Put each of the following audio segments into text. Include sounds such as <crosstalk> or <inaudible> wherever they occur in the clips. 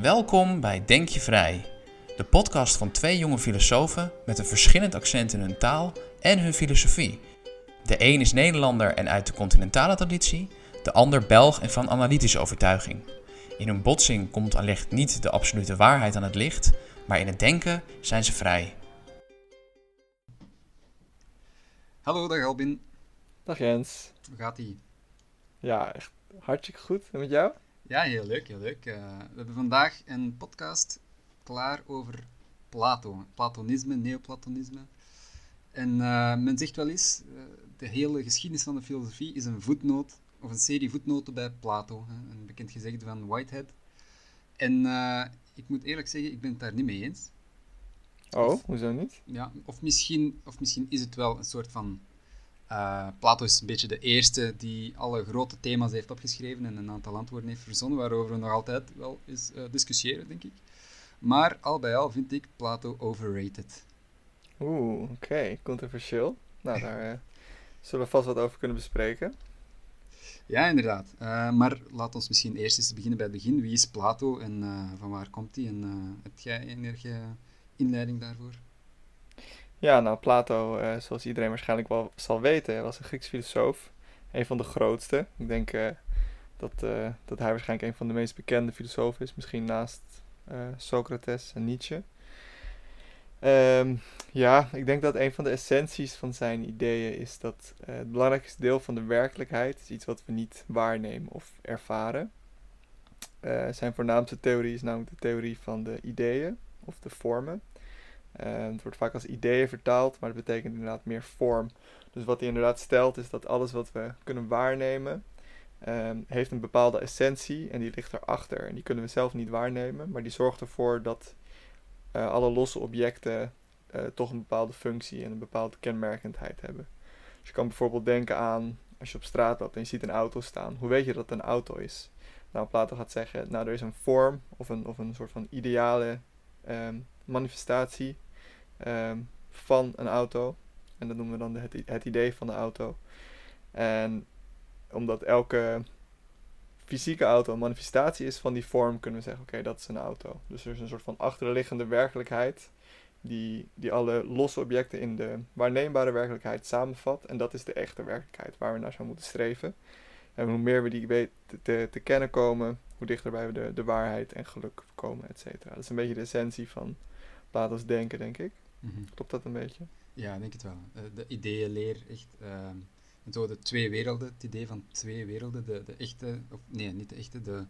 Welkom bij Denk je Vrij, de podcast van twee jonge filosofen met een verschillend accent in hun taal en hun filosofie. De een is Nederlander en uit de continentale traditie, de ander Belg en van analytische overtuiging. In hun botsing komt allicht niet de absolute waarheid aan het licht, maar in het denken zijn ze vrij. Hallo, dag Albin. Dag Jens. Hoe gaat ie? Ja, echt hartstikke goed. En met jou? Ja, heel leuk, heel leuk. Uh, we hebben vandaag een podcast klaar over Plato, Platonisme, Neoplatonisme. En uh, men zegt wel eens, uh, de hele geschiedenis van de filosofie is een voetnoot, of een serie voetnoten bij Plato, hè, een bekend gezegde van Whitehead. En ik moet eerlijk zeggen, ik ben het daar niet mee eens. Oh, of, hoezo niet? Ja, of misschien, of misschien is het wel een soort van uh, Plato is een beetje de eerste die alle grote thema's heeft opgeschreven en een aantal antwoorden heeft verzonnen, waarover we nog altijd wel eens uh, discussiëren, denk ik. Maar al bij al vind ik Plato overrated. Oeh, oké, okay. controversieel. Nou, daar uh, zullen we vast wat over kunnen bespreken. Ja, inderdaad. maar laat ons misschien eerst eens beginnen bij het begin. Wie is Plato en van waar komt hij? En heb jij enige inleiding daarvoor? Ja, nou, Plato, uh, zoals iedereen waarschijnlijk wel zal weten, was een Grieks filosoof. Een van de grootste. Ik denk uh, dat, uh, dat hij waarschijnlijk een van de meest bekende filosofen is. Misschien naast Socrates en Nietzsche. Um, ja, ik denk dat een van de essenties van zijn ideeën is dat het belangrijkste deel van de werkelijkheid is iets wat we niet waarnemen of ervaren. zijn voornaamste theorie is namelijk de theorie van de ideeën of de vormen. Uh, het wordt vaak als ideeën vertaald, maar dat betekent inderdaad meer vorm. Dus wat hij inderdaad stelt is dat alles wat we kunnen waarnemen, um, heeft een bepaalde essentie en die ligt erachter. En die kunnen we zelf niet waarnemen, maar die zorgt ervoor dat uh, alle losse objecten uh, toch een bepaalde functie en een bepaalde kenmerkendheid hebben. Dus je kan bijvoorbeeld denken aan, als je op straat loopt en je ziet een auto staan, hoe weet je dat het een auto is? Nou, Plato gaat zeggen, nou er is een vorm of een, of een soort van ideale um, manifestatie um, van een auto. En dat noemen we dan het, het idee van de auto. En omdat elke fysieke auto een manifestatie is van die vorm, kunnen we zeggen: oké, dat is een auto. Dus er is een soort van achterliggende werkelijkheid. Die, die alle losse objecten in de waarneembare werkelijkheid samenvat. En dat is de echte werkelijkheid waar we naar zouden moeten streven. En hoe meer we die weten te, te, kennen komen, hoe dichterbij we de, de waarheid en geluk komen, et cetera. Dat is een beetje de essentie van Plato's denken, denk ik. Mm -hmm. Klopt dat een beetje? Ja, ik denk het wel. Uh, de ideeënleer, echt. Uh, en zo de twee werelden, het idee van twee werelden. De, de echte, of nee, niet de echte, de,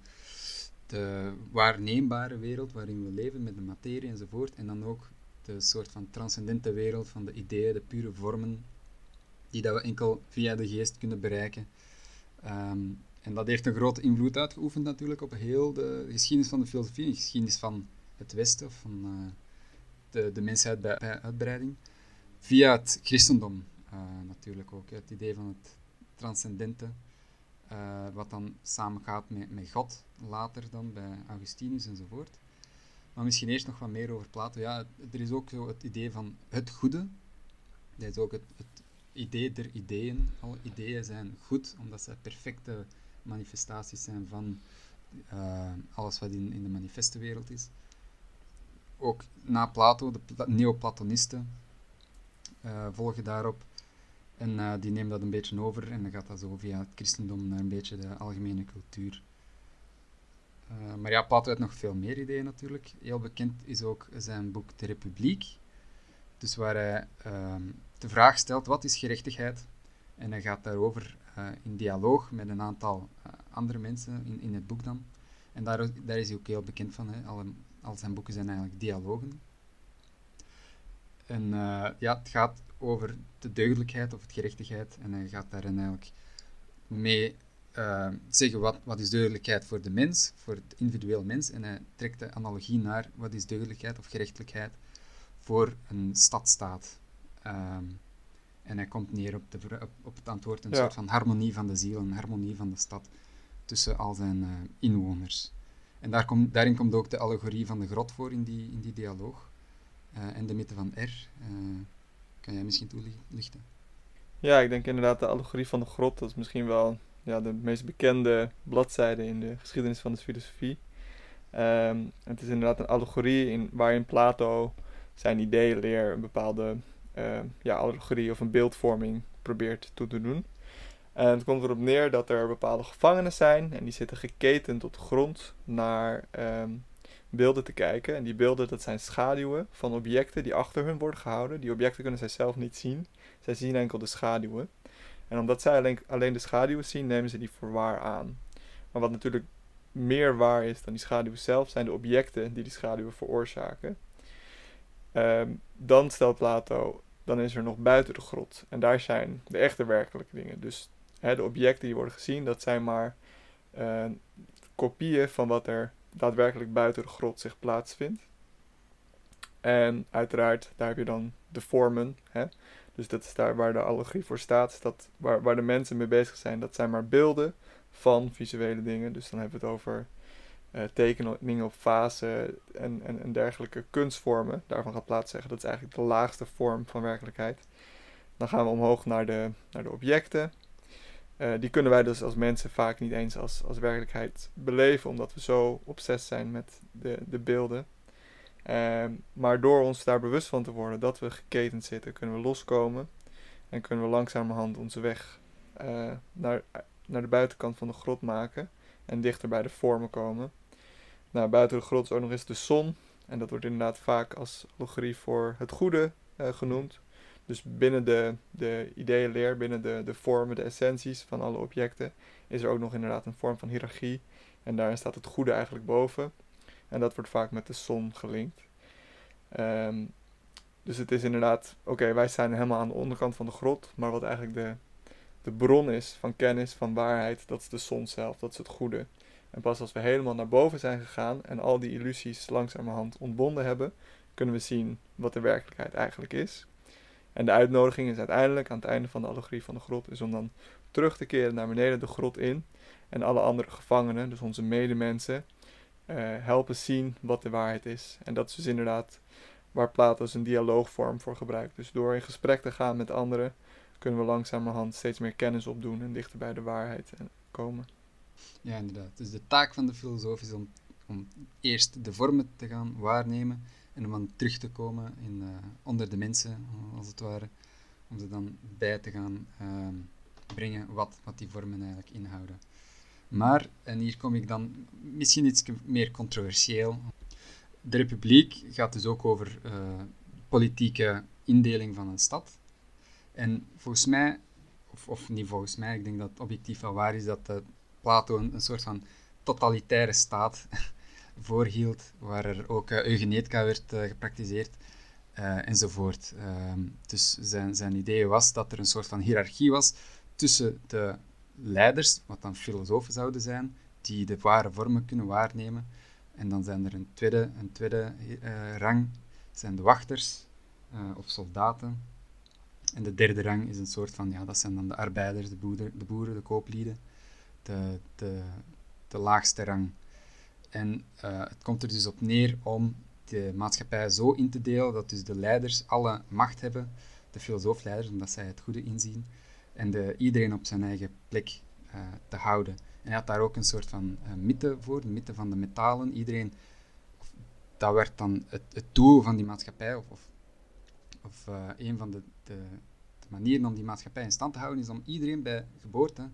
de waarneembare wereld waarin we leven met de materie enzovoort. En dan ook de soort van transcendente wereld van de ideeën, de pure vormen, die dat we enkel via de geest kunnen bereiken. Um, en dat heeft een grote invloed uitgeoefend natuurlijk op heel de geschiedenis van de filosofie, de geschiedenis van het Westen, of van uh, de, de mensheid bij, uitbreiding. Via het christendom uh, natuurlijk ook, het idee van het transcendente, uh, wat dan samengaat met, met God, later dan bij Augustinus enzovoort. Maar misschien eerst nog wat meer over Plato. Ja, er is ook zo het idee van het goede. Dat is ook het, het idee der ideeën. Alle ideeën zijn goed, omdat ze perfecte manifestaties zijn van uh, alles wat in, in de manifeste wereld is. Ook na Plato, de Pla Neoplatonisten uh, volgen daarop. En uh, die nemen dat een beetje over en dan gaat dat zo via het christendom naar een beetje de algemene cultuur. maar ja, Plato heeft nog veel meer ideeën natuurlijk. Heel bekend is ook zijn boek De Republiek. Dus waar hij ehm, de vraag stelt, wat is gerechtigheid? En hij gaat daarover in dialoog met een aantal andere mensen in, in het boek dan. En daar, daar is hij ook heel bekend van. Hè. Alle, al zijn boeken zijn eigenlijk dialogen. En uh, ja, het gaat over de deugdelijkheid of het gerechtigheid. En hij gaat daar eigenlijk mee zeggen wat, wat is deugdelijkheid voor de mens, voor het individueel mens. En hij trekt de analogie naar wat is deugdelijkheid of gerechtelijkheid voor een stadstaat. Um, en hij komt neer op, de, op, op het antwoord een ja. soort van harmonie van de ziel, een harmonie van de stad tussen al zijn uh, inwoners. En daar daarin komt ook de allegorie van de grot voor in die, in die dialoog. Uh, en de mythe van R. Uh, kan jij misschien toelichten? Ja, ik denk inderdaad de allegorie van de grot. Dat is misschien wel ja, de meest bekende bladzijde in de geschiedenis van de filosofie. Ehm, het is inderdaad een allegorie in, waarin Plato zijn ideeënleer een bepaalde ehm, ja, allegorie of een beeldvorming probeert toe te doen. En het komt erop neer dat er bepaalde gevangenen zijn en die zitten geketend op de grond naar ehm, beelden te kijken. En die beelden dat zijn schaduwen van objecten die achter hun worden gehouden. Die objecten kunnen zij zelf niet zien. Zij zien enkel de schaduwen. En omdat zij alleen, de schaduwen zien, nemen ze die voor waar aan. Maar wat natuurlijk meer waar is dan die schaduwen zelf, zijn de objecten die die schaduwen veroorzaken. Ehm, dan stelt Plato, dan is er nog buiten de grot. En daar zijn de echte werkelijke dingen. Dus de objecten die worden gezien, dat zijn maar uh, kopieën van wat er daadwerkelijk buiten de grot zich plaatsvindt. En uiteraard, daar heb je dan de vormen. Hè? Dus dat is daar waar de allegorie voor staat. Dat waar, waar de mensen mee bezig zijn, dat zijn maar beelden van visuele dingen. Dus dan hebben we het over uh, tekeningen op fase en, en, en, dergelijke kunstvormen. Daarvan gaat plaats zeggen, dat is eigenlijk de laagste vorm van werkelijkheid. Dan gaan we omhoog naar de, naar de objecten. Uh, die kunnen wij dus als mensen vaak niet eens als, als werkelijkheid beleven, omdat we zo obsessief zijn met de, de beelden. Uh, maar door ons daar bewust van te worden dat we geketend zitten, kunnen we loskomen en kunnen we langzamerhand onze weg uh, naar, naar de buitenkant van de grot maken en dichter bij de vormen komen. Nou, buiten de grot is ook nog eens de zon. En dat wordt inderdaad vaak als allegorie voor het goede uh, genoemd. Dus binnen de, de ideeënleer, binnen de, de vormen, de essenties van alle objecten, is er ook nog inderdaad een vorm van hiërarchie. En daarin staat het goede eigenlijk boven. En dat wordt vaak met de zon gelinkt. Um, dus het is inderdaad, oké, wij zijn helemaal aan de onderkant van de grot, maar wat eigenlijk de, de bron is van kennis, van waarheid, dat is de zon zelf, dat is het goede. En pas als we helemaal naar boven zijn gegaan en al die illusies langzamerhand ontbonden hebben, kunnen we zien wat de werkelijkheid eigenlijk is. En de uitnodiging is uiteindelijk aan het einde van de allegorie van de grot, is om dan terug te keren naar beneden de grot in. En alle andere gevangenen, dus onze medemensen, uh, helpen zien wat de waarheid is. En dat is dus inderdaad waar Plato zijn dialoogvorm voor gebruikt. Dus door in gesprek te gaan met anderen, kunnen we langzamerhand steeds meer kennis opdoen en dichter bij de waarheid komen. Ja, inderdaad. Dus de taak van de filosoof is om, om eerst de vormen te gaan waarnemen en om dan terug te komen in, uh, onder de mensen, als het ware. Om ze dan bij te gaan uh, brengen wat, wat die vormen eigenlijk inhouden. Maar, en hier kom ik dan misschien iets meer controversieel. De republiek gaat dus ook over uh, politieke indeling van een stad. En volgens mij, of, of niet volgens mij, ik denk dat het objectief wel waar is dat uh, Plato een, soort van totalitaire staat voorhield, waar er ook uh, eugenetica werd uh, gepraktiseerd enzovoort. Ehm, dus zijn, zijn idee was dat er een soort van hiërarchie was tussen de leiders, wat dan filosofen zouden zijn, die de ware vormen kunnen waarnemen. En dan zijn er een tweede, een tweede rang, zijn de wachters of soldaten, en de derde rang is een soort van, ja, dat zijn dan de arbeiders, de, de, boeren, de kooplieden, de, de, de laagste rang. En uh, het komt er dus op neer om de maatschappij zo in te delen dat dus de leiders alle macht hebben, de filosoofleiders, omdat zij het goede inzien, en de, iedereen op zijn eigen plek uh, te houden. En hij had daar ook een soort van uh, mythe voor, de mythe van de metalen. Iedereen, dat werd dan het, het doel van die maatschappij, of, of of een van de, de, de, manieren om die maatschappij in stand te houden, is om iedereen bij geboorte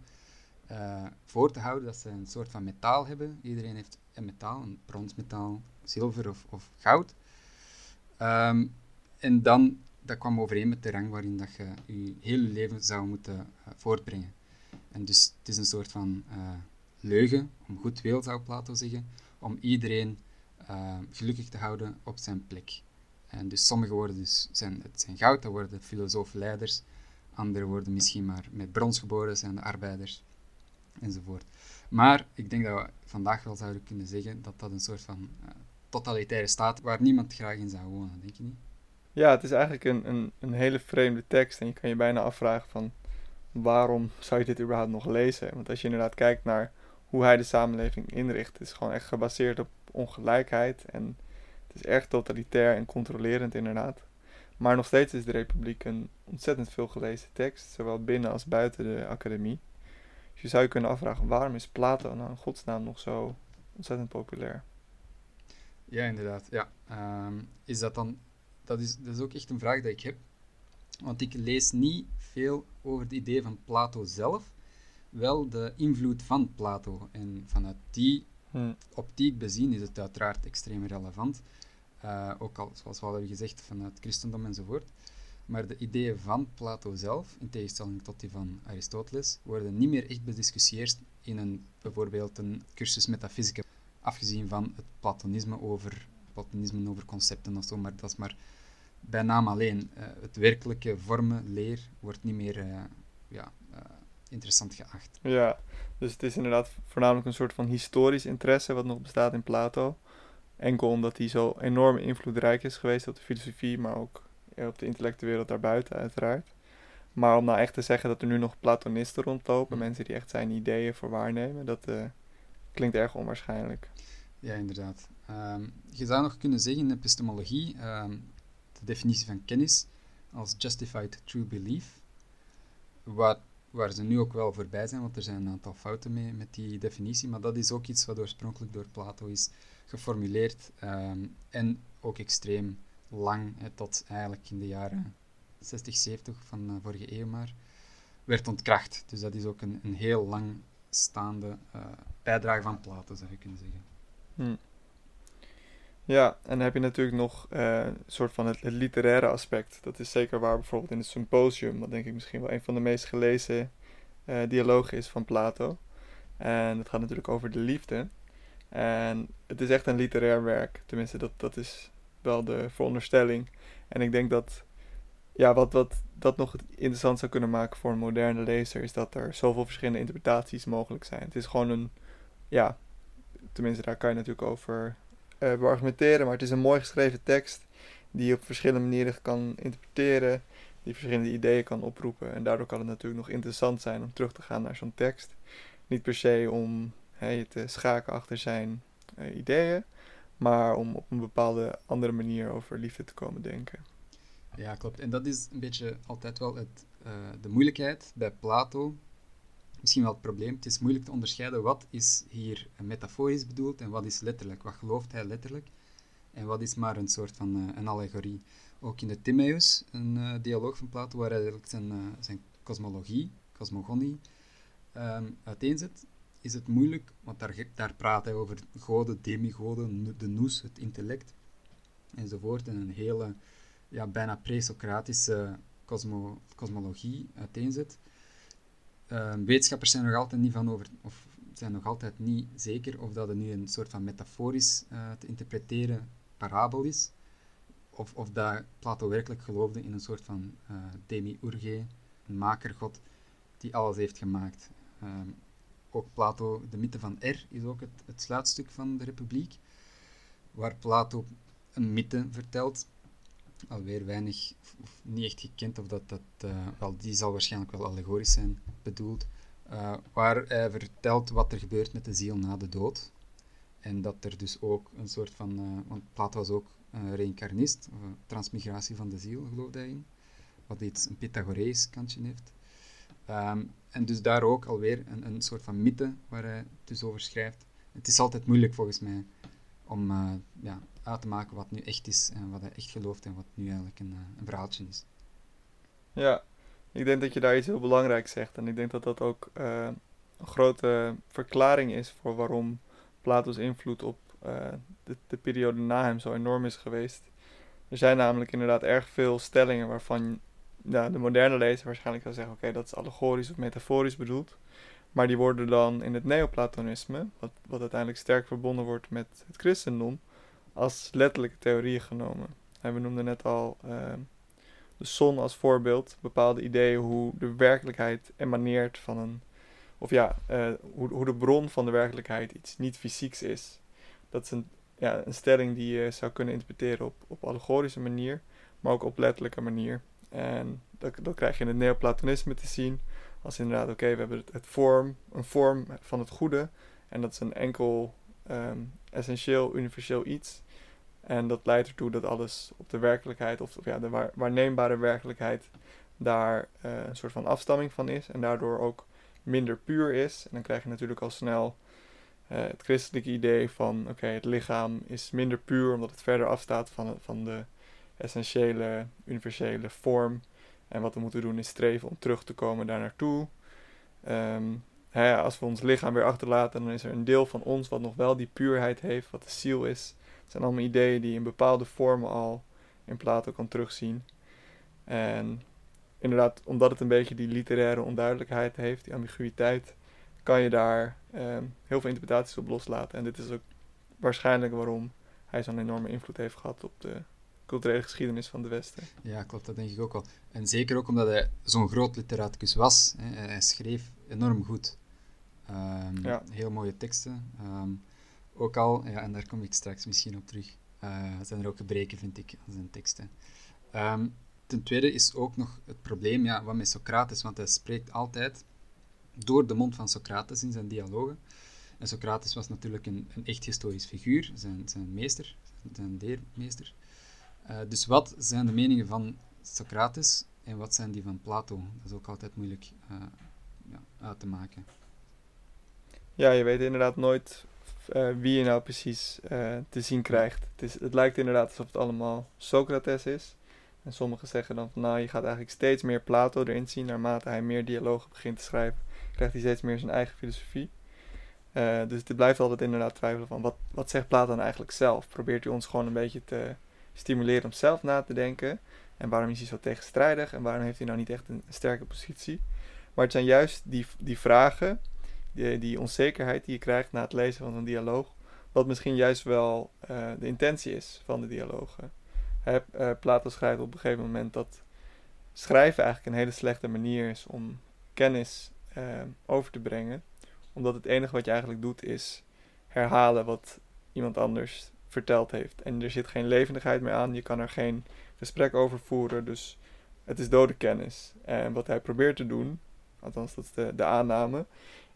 voor te houden dat ze een soort van metaal hebben. Iedereen heeft een metaal, een bronsmetaal, zilver of, of goud. Um, en dan, dat kwam overeen met de rang waarin dat je je hele leven zou moeten uh, voortbrengen. En dus het is een soort van leugen, om goed wil zou Plato zeggen, om iedereen gelukkig te houden op zijn plek. En dus sommige worden dus zijn, het zijn goud, dat worden filosofen leiders. Andere worden misschien maar met brons geboren, zijn de arbeiders, enzovoort. Maar ik denk dat we vandaag wel zouden kunnen zeggen dat dat een soort van uh, totalitaire staat waar niemand graag in zou wonen, denk je niet? Ja, het is eigenlijk een, een, een hele vreemde tekst en je kan je bijna afvragen van waarom zou je dit überhaupt nog lezen? Want als je inderdaad kijkt naar hoe hij de samenleving inricht, het is gewoon echt gebaseerd op ongelijkheid en is erg totalitair en controlerend inderdaad. Maar nog steeds is de Republiek een ontzettend veel gelezen tekst, zowel binnen als buiten de academie. Dus je zou je kunnen afvragen, waarom is Plato nou in godsnaam nog zo ontzettend populair? Ja, inderdaad. Ja. Ehm, is dat dan... Dat is, dat is ook echt een vraag die ik heb. Want ik lees niet veel over het idee van Plato zelf, wel de invloed van Plato. En vanuit die Hm. optiek bezien is het uiteraard extreem relevant. Eh, ook al, zoals we al hebben gezegd, vanuit christendom enzovoort. Maar de ideeën van Plato zelf, in tegenstelling tot die van Aristoteles, worden niet meer echt bediscussieerd in een, bijvoorbeeld een cursus metafysica. Afgezien van het platonisme over, platonisme over concepten of zo, maar dat is maar bij naam alleen. Eh, het werkelijke vormen, leer, wordt niet meer eh, ja, eh, interessant geacht. Ja, dus het is inderdaad voornamelijk een soort van historisch interesse wat nog bestaat in Plato. Enkel omdat hij zo enorm invloedrijk is geweest op de filosofie, maar ook op de intellectuele wereld daarbuiten uiteraard. Maar om nou echt te zeggen dat er nu nog Platonisten rondlopen, Hm. mensen die echt zijn ideeën voor waarnemen, dat eh, klinkt erg onwaarschijnlijk. Ja, inderdaad. Ehm, je zou nog kunnen zeggen in epistemologie, ehm, de definitie van kennis als justified true belief, wat, waar ze nu ook wel voorbij zijn, want er zijn een aantal fouten mee met die definitie, maar dat is ook iets wat oorspronkelijk door Plato is geformuleerd ehm, en ook extreem lang, tot eigenlijk in de jaren 60, 70 van de vorige eeuw maar, werd ontkracht. Dus dat is ook een, een heel lang staande eh, bijdrage van Plato, zou je kunnen zeggen. Hm. Ja, en dan heb je natuurlijk nog eh, een soort van het, literaire aspect. Dat is zeker waar bijvoorbeeld in het symposium, wat denk ik misschien wel een van de meest gelezen eh, dialogen is van Plato. En het gaat natuurlijk over de liefde. En het is echt een literair werk. Tenminste, dat, dat is wel de veronderstelling. En ik denk dat, ja, wat, wat dat nog interessant zou kunnen maken voor een moderne lezer, is dat er zoveel verschillende interpretaties mogelijk zijn. Het is gewoon een, ja, tenminste daar kan je natuurlijk over eh beargumenteren, maar het is een mooi geschreven tekst die je op verschillende manieren kan interpreteren, die verschillende ideeën kan oproepen. En daardoor kan het natuurlijk nog interessant zijn om terug te gaan naar zo'n tekst. Niet per se om je te schaken achter zijn eh, ideeën, maar om op een bepaalde andere manier over liefde te komen denken. Ja, klopt. En dat is een beetje altijd wel het, eh, de moeilijkheid bij Plato. Misschien wel het probleem. Het is moeilijk te onderscheiden wat is hier metaforisch bedoeld en wat is letterlijk. Wat gelooft hij letterlijk en wat is maar een soort van eh, een allegorie. Ook in de Timaeus, een eh, dialoog van Plato, waar hij eigenlijk zijn, zijn cosmologie, cosmogonie, ehm, uiteenzet, is het moeilijk, want daar, daar praat hij over goden, demigoden, de nous, het intellect, enzovoort. En een hele ja, bijna pre-Socratische cosmo, cosmologie uiteenzet. Ehm, wetenschappers zijn nog altijd niet van over, of zijn nog altijd niet zeker of dat het nu een soort van metaforisch eh, te interpreteren parabel is, of, of dat Plato werkelijk geloofde in een soort van eh demiurge, een makergod, die alles heeft gemaakt. Ehm, ook Plato, de mythe van R, is ook het, het sluitstuk van de Republiek, waar Plato een mythe vertelt alweer weinig, of, niet echt gekend, of dat dat, eh, wel, die zal waarschijnlijk wel allegorisch zijn bedoeld, eh, waar hij vertelt wat er gebeurt met de ziel na de dood. En dat er dus ook een soort van, eh, want Plato was ook reïncarnist, transmigratie van de ziel, geloofde hij in, wat iets een Pythagoreïsch kantje heeft. Ehm, en dus daar ook alweer een, een soort van mythe waar hij dus over schrijft. Het is altijd moeilijk volgens mij om eh, ja, uit te maken wat nu echt is en wat hij echt gelooft en wat nu eigenlijk een, eh, een verhaaltje is. Ja, ik denk dat je daar iets heel belangrijks zegt. En ik denk dat dat ook eh, een grote verklaring is voor waarom Plato's invloed op de, de periode na hem zo enorm is geweest. Er zijn namelijk inderdaad erg veel stellingen waarvan ja, de moderne lezer waarschijnlijk zou zeggen: oké, dat is allegorisch of metaforisch bedoeld. Maar die worden dan in het Neoplatonisme, wat, wat uiteindelijk sterk verbonden wordt met het christendom, als letterlijke theorieën genomen. En we noemden net al eh, de zon als voorbeeld, bepaalde ideeën hoe de werkelijkheid emaneert van een. Of ja, eh, hoe, hoe de bron van de werkelijkheid iets niet fysieks is. Dat is een, ja, een stelling die je zou kunnen interpreteren op, op allegorische manier, maar ook op letterlijke manier. En dat, dat krijg je in het Neoplatonisme te zien. Als inderdaad, oké, we hebben het, het vorm, een vorm van het goede. En dat is een enkel ehm, essentieel, universeel iets. En dat leidt ertoe dat alles op de werkelijkheid, of, of ja, de waar, waarneembare werkelijkheid, daar eh, een soort van afstamming van is. En daardoor ook minder puur is. En dan krijg je natuurlijk al snel eh, het christelijke idee van oké, het lichaam is minder puur omdat het verder afstaat van, van de essentiële, universele vorm. En wat we moeten doen is streven om terug te komen daar naartoe. Um, als we ons lichaam weer achterlaten, dan is er een deel van ons wat nog wel die puurheid heeft, wat de ziel is. Het zijn allemaal ideeën die in bepaalde vormen al in Plato kan terugzien. En inderdaad, omdat het een beetje die literaire onduidelijkheid heeft, die ambiguïteit, kan je daar ehm, heel veel interpretaties op loslaten. En dit is ook waarschijnlijk waarom hij zo'n enorme invloed heeft gehad op de culturele geschiedenis van de Westen. Ja, klopt, dat denk ik ook wel. En zeker ook omdat hij zo'n groot literaticus was. Hè. Hij schreef enorm goed. Um, ja. Heel mooie teksten. Ehm, ook al, ja, en daar kom ik straks misschien op terug, uh, zijn er ook gebreken, vind ik, aan zijn teksten. Um, ten tweede is ook nog het probleem ja, wat met Socrates, want hij spreekt altijd door de mond van Socrates in zijn dialogen. En Socrates was natuurlijk een, een echt historisch figuur, zijn, zijn meester, zijn deermeester. Uh, dus wat zijn de meningen van Socrates en wat zijn die van Plato? Dat is ook altijd moeilijk uh, ja, uit te maken. Ja, je weet inderdaad nooit uh, wie je nou precies te zien krijgt. Het, is, het lijkt inderdaad alsof het allemaal Socrates is. En sommigen zeggen dan van nou, je gaat eigenlijk steeds meer Plato erin zien naarmate hij meer dialogen begint te schrijven krijgt hij steeds meer zijn eigen filosofie. Dus het blijft altijd inderdaad twijfelen van wat, wat zegt Plato dan eigenlijk zelf? Probeert hij ons gewoon een beetje te stimuleren om zelf na te denken? En waarom is hij zo tegenstrijdig? En waarom heeft hij nou niet echt een, sterke positie? Maar het zijn juist die, die vragen, die, die onzekerheid die je krijgt na het lezen van een dialoog, wat misschien juist wel uh, de intentie is van de dialogen. Uh, Plato schrijft op een gegeven moment dat schrijven eigenlijk een hele slechte manier is om kennis Ehm, over te brengen. Omdat het enige wat je eigenlijk doet is herhalen wat iemand anders verteld heeft. En er zit geen levendigheid meer aan, je kan er geen gesprek over voeren. Dus het is dode kennis. En wat hij probeert te doen, althans dat is de, aanname,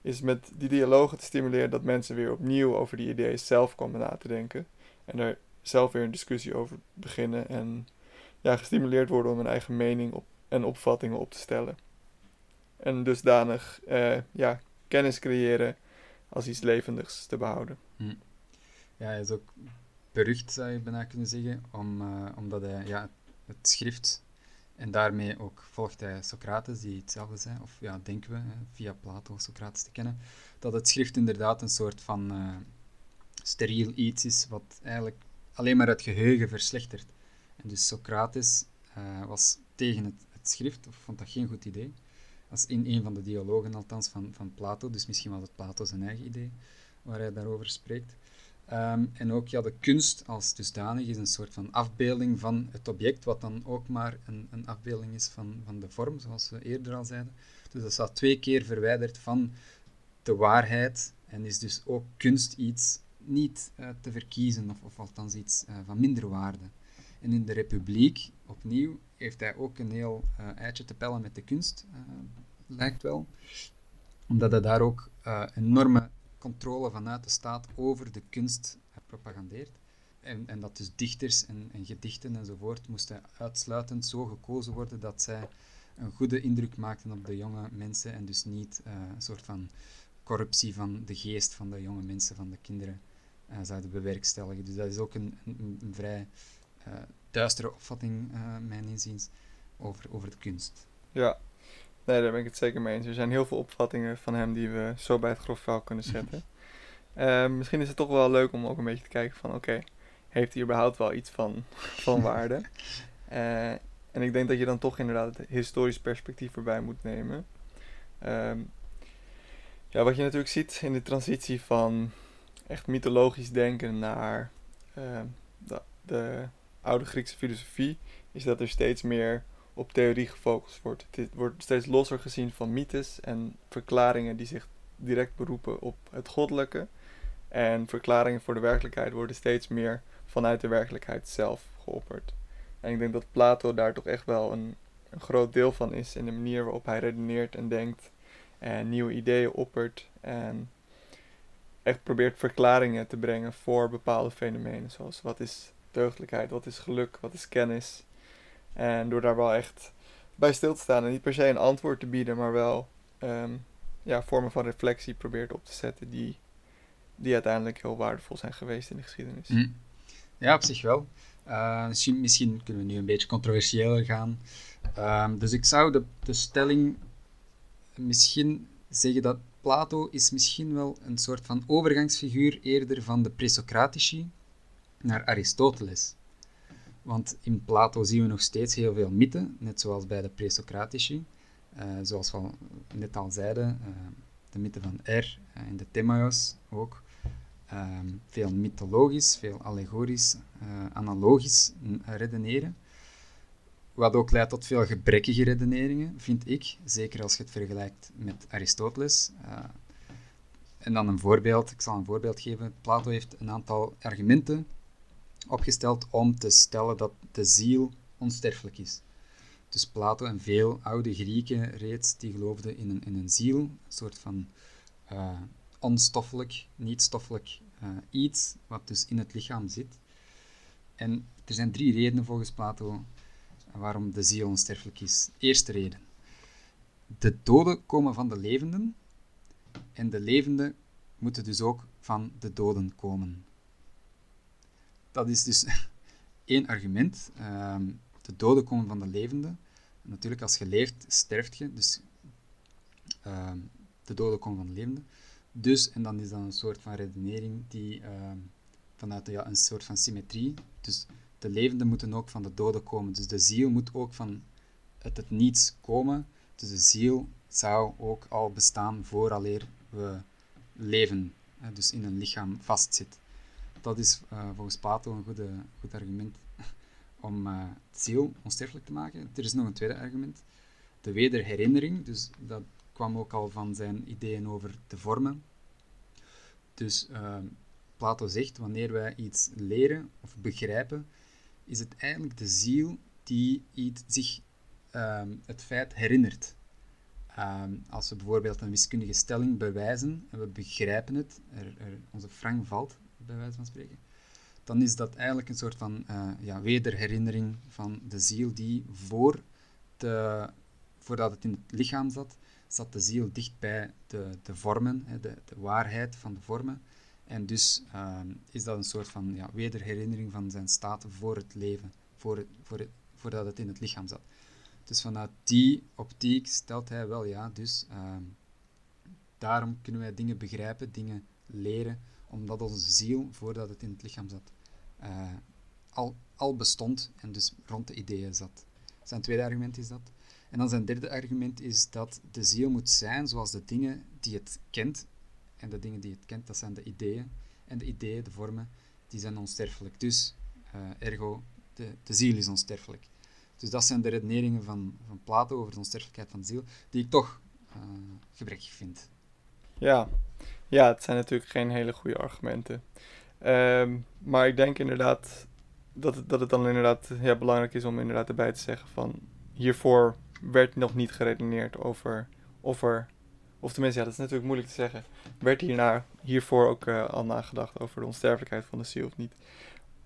is met die dialogen te stimuleren dat mensen weer opnieuw over die ideeën zelf komen na te denken. En er zelf weer een discussie over beginnen. En ja, gestimuleerd worden om een eigen mening op, en opvattingen op te stellen en dusdanig uh, ja, kennis creëren als iets levendigs te behouden. Hm. Ja, hij is ook berucht, zou je bijna kunnen zeggen, uh, omdat hij ja, het schrift en daarmee ook volgt hij Socrates, die hetzelfde zei, of ja, denken we, via Plato Socrates te kennen, dat het schrift inderdaad een soort van uh, steriel iets is wat eigenlijk alleen maar het geheugen verslechtert. En dus Socrates was tegen het, het schrift, of vond dat geen goed idee. Als in een van de dialogen althans van, van Plato, dus misschien was het Plato zijn eigen idee waar hij daarover spreekt. Ehm, en ook ja, de kunst als dusdanig is een soort van afbeelding van het object, wat dan ook maar een, een afbeelding is van, van de vorm, zoals we eerder al zeiden. Dus dat staat twee keer verwijderd van de waarheid en is dus ook kunst iets niet uh, te verkiezen, of, of althans iets uh, van minder waarde. En in de Republiek, opnieuw, heeft hij ook een heel uh, eitje te pellen met de kunst, lijkt wel. Omdat hij daar ook enorme controle vanuit de staat over de kunst propagandeert. En, en dat dus dichters en, en gedichten enzovoort moesten uitsluitend zo gekozen worden dat zij een goede indruk maakten op de jonge mensen en dus niet een soort van corruptie van de geest van de jonge mensen, van de kinderen, zouden bewerkstelligen. Dus dat is ook een, een, vrij uh, duistere opvatting, uh, mijn inziens, over, over de kunst. Ja, nee, daar ben ik het zeker mee eens. Er zijn heel veel opvattingen van hem die we zo bij het grof vuil kunnen zetten. uh, misschien is het toch wel leuk om ook een beetje te kijken van, oké, heeft hij überhaupt wel iets van, <laughs> van waarde? en ik denk dat je dan toch inderdaad het historisch perspectief erbij moet nemen. Um, ja, wat je natuurlijk ziet in de transitie van echt mythologisch denken naar uh, de, de oude Griekse filosofie is dat er steeds meer op theorie gefocust wordt. Het wordt steeds losser gezien van mythes en verklaringen die zich direct beroepen op het goddelijke. En verklaringen voor de werkelijkheid worden steeds meer vanuit de werkelijkheid zelf geopperd. En ik denk dat Plato daar toch echt wel een, een groot deel van is in de manier waarop hij redeneert en denkt en nieuwe ideeën oppert en echt probeert verklaringen te brengen voor bepaalde fenomenen, zoals wat is deugdelijkheid, wat is geluk, wat is kennis. En door daar wel echt bij stil te staan en niet per se een antwoord te bieden, maar wel um, ja, vormen van reflectie probeert op te zetten die, die uiteindelijk heel waardevol zijn geweest in de geschiedenis. Hm. Ja, op zich wel. Uh, misschien, misschien, kunnen we nu een beetje controversiëler gaan. Uh, dus ik zou de, de stelling misschien zeggen dat Plato is misschien wel een soort van overgangsfiguur eerder van de presocratici naar Aristoteles. Want in Plato zien we nog steeds heel veel mythen, net zoals bij de presocratici. Uh, zoals we net al zeiden, uh, de mythe van R en de Timaeus ook. Ehm, veel mythologisch, veel allegorisch, analogisch redeneren. Wat ook leidt tot veel gebrekkige redeneringen, vind ik. Zeker als je het vergelijkt met Aristoteles. En dan een voorbeeld, ik zal een voorbeeld geven. Plato heeft een aantal argumenten opgesteld om te stellen dat de ziel onsterfelijk is. Dus Plato en veel oude Grieken reeds, die geloofden in een, in een ziel, een soort van uh, onstoffelijk, niet-stoffelijk uh, iets, wat dus in het lichaam zit. En er zijn drie redenen volgens Plato waarom de ziel onsterfelijk is. Eerste reden. De doden komen van de levenden en de levenden moeten dus ook van de doden komen. Dat is dus <laughs> één argument. Ehm, de doden komen van de levenden. natuurlijk, als je leeft, sterft je. Dus uh, de doden komen van de levenden. Dus, en dan is dat een soort van redenering die uh, vanuit ja, een soort van symmetrie. Dus de levenden moeten ook van de doden komen. Dus de ziel moet ook van uit het niets komen. Dus de ziel zou ook al bestaan vooraleer we leven. Dus in een lichaam vastzit. Dat is uh, volgens Plato een goede, goed argument <laughs> om uh, het ziel onsterfelijk te maken. Er is nog een tweede argument. De wederherinnering. Dus dat kwam ook al van zijn ideeën over de vormen. Dus uh, Plato zegt, wanneer wij iets leren of begrijpen, is het eigenlijk de ziel die iets, zich uh, het feit herinnert. Uh, als we bijvoorbeeld een wiskundige stelling bewijzen en we begrijpen het, er, er, onze frang valt, bij van spreken, dan is dat eigenlijk een soort van uh, ja, wederherinnering van de ziel die voor de, voordat het in het lichaam zat, zat de ziel dicht bij de, de vormen, hè, de, de, waarheid van de vormen. En dus uh, is dat een soort van ja, wederherinnering van zijn staat voor het leven, voor voor voordat het in het lichaam zat. Dus vanuit die optiek stelt hij wel ja, dus uh, daarom kunnen wij dingen begrijpen, dingen leren, omdat onze ziel, voordat het in het lichaam zat, uh, al, al bestond en dus rond de ideeën zat. Zijn tweede argument is dat. En dan zijn derde argument is dat de ziel moet zijn zoals de dingen die het kent. En de dingen die het kent, dat zijn de ideeën. En de ideeën, de vormen, die zijn onsterfelijk. Dus, uh, ergo, de, de ziel is onsterfelijk. Dus dat zijn de redeneringen van, van Plato over de onsterfelijkheid van de ziel, die ik toch uh, gebrekkig vind. Ja. Ja, het zijn natuurlijk geen hele goede argumenten. Um, maar ik denk inderdaad dat het, dat het dan inderdaad ja, belangrijk is om inderdaad erbij te zeggen van hiervoor werd nog niet geredeneerd over of er, of tenminste, ja, dat is natuurlijk moeilijk te zeggen. Werd hierna, hiervoor ook uh, al nagedacht over de onsterfelijkheid van de ziel of niet?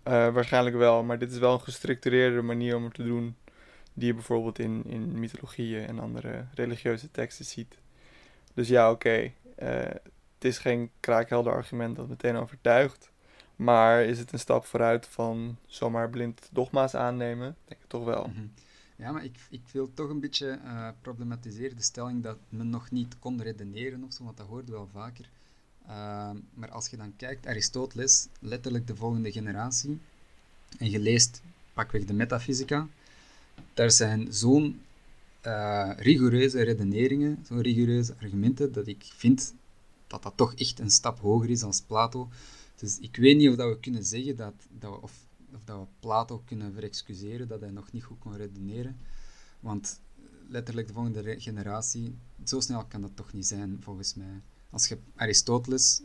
Uh, waarschijnlijk wel, maar dit is wel een gestructureerde manier om het te doen, die je bijvoorbeeld in, in mythologieën en andere religieuze teksten ziet. Dus ja, oké, uh, het is geen kraakhelder argument dat meteen overtuigt. Maar is het een stap vooruit van zomaar blind dogma's aannemen? Denk ik toch wel. -hmm. Ja, maar ik, ik wil toch een beetje uh, problematiseren de stelling dat men nog niet kon redeneren of zo, want dat hoorde wel vaker. Uh, maar als je dan kijkt, Aristoteles, letterlijk de volgende generatie, en je leest pakweg de metafysica, daar zijn zo'n uh, rigoureuze redeneringen, zo'n rigoureuze argumenten, dat ik vind dat dat toch echt een stap hoger is als Plato. Dus ik weet niet of dat we kunnen zeggen dat, dat of of dat we Plato kunnen verexcuseren dat hij nog niet goed kon redeneren. Want letterlijk de volgende generatie, zo snel kan dat toch niet zijn, volgens mij. Als je Aristoteles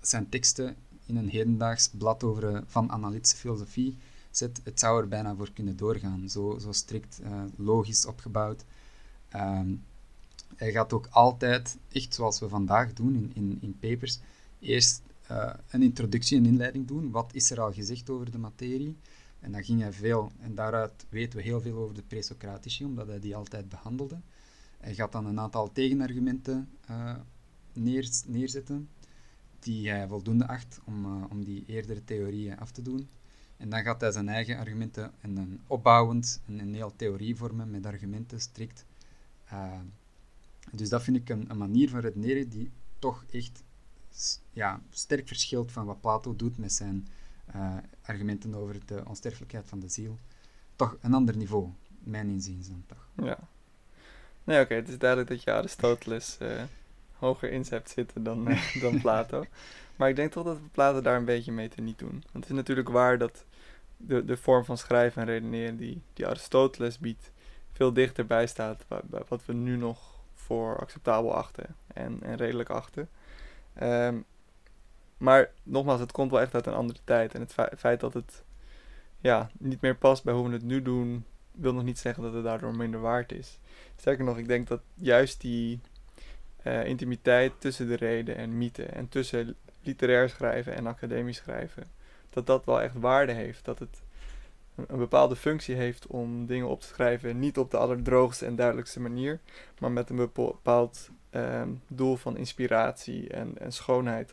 zijn teksten in een hedendaags blad over, van analytische filosofie zet, het zou er bijna voor kunnen doorgaan. Zo, zo strikt uh, logisch opgebouwd. Um, hij gaat ook altijd, echt zoals we vandaag doen in, in, in papers, eerst uh, een introductie, een inleiding doen. Wat is er al gezegd over de materie? En dan ging hij veel, en daaruit weten we heel veel over de presocratici, omdat hij die altijd behandelde. Hij gaat dan een aantal tegenargumenten uh, neer, neerzetten. die hij voldoende acht om, eh, om die eerdere theorieën af te doen. En dan gaat hij zijn eigen argumenten en een opbouwend en een heel theorie vormen met argumenten strikt. Dus dat vind ik een, een, manier van redeneren die toch echt ja, sterk verschilt van wat Plato doet met zijn uh, argumenten over de onsterfelijkheid van de ziel. Toch een ander niveau, mijn inziens dan toch. Ja. Nee, oké, het is duidelijk dat je Aristoteles uh, hoger in hebt zitten dan, uh, <laughs> dan Plato. Maar ik denk toch dat we Plato daar een beetje mee te niet doen. Want het is natuurlijk waar dat de, de vorm van schrijven en redeneren die, die Aristoteles biedt, veel dichterbij staat bij, wat we nu nog voor acceptabel achten en, en redelijk achten. Um, maar nogmaals, het komt wel echt uit een andere tijd. En het feit dat het ja, niet meer past bij hoe we het nu doen, wil nog niet zeggen dat het daardoor minder waard is. Sterker nog, ik denk dat juist die uh, intimiteit tussen de reden en mythe en tussen literair schrijven en academisch schrijven, dat dat wel echt waarde heeft. Dat het een, bepaalde functie heeft om dingen op te schrijven, niet op de allerdroogste en duidelijkste manier, maar met een bepaald um, doel van inspiratie en, en schoonheid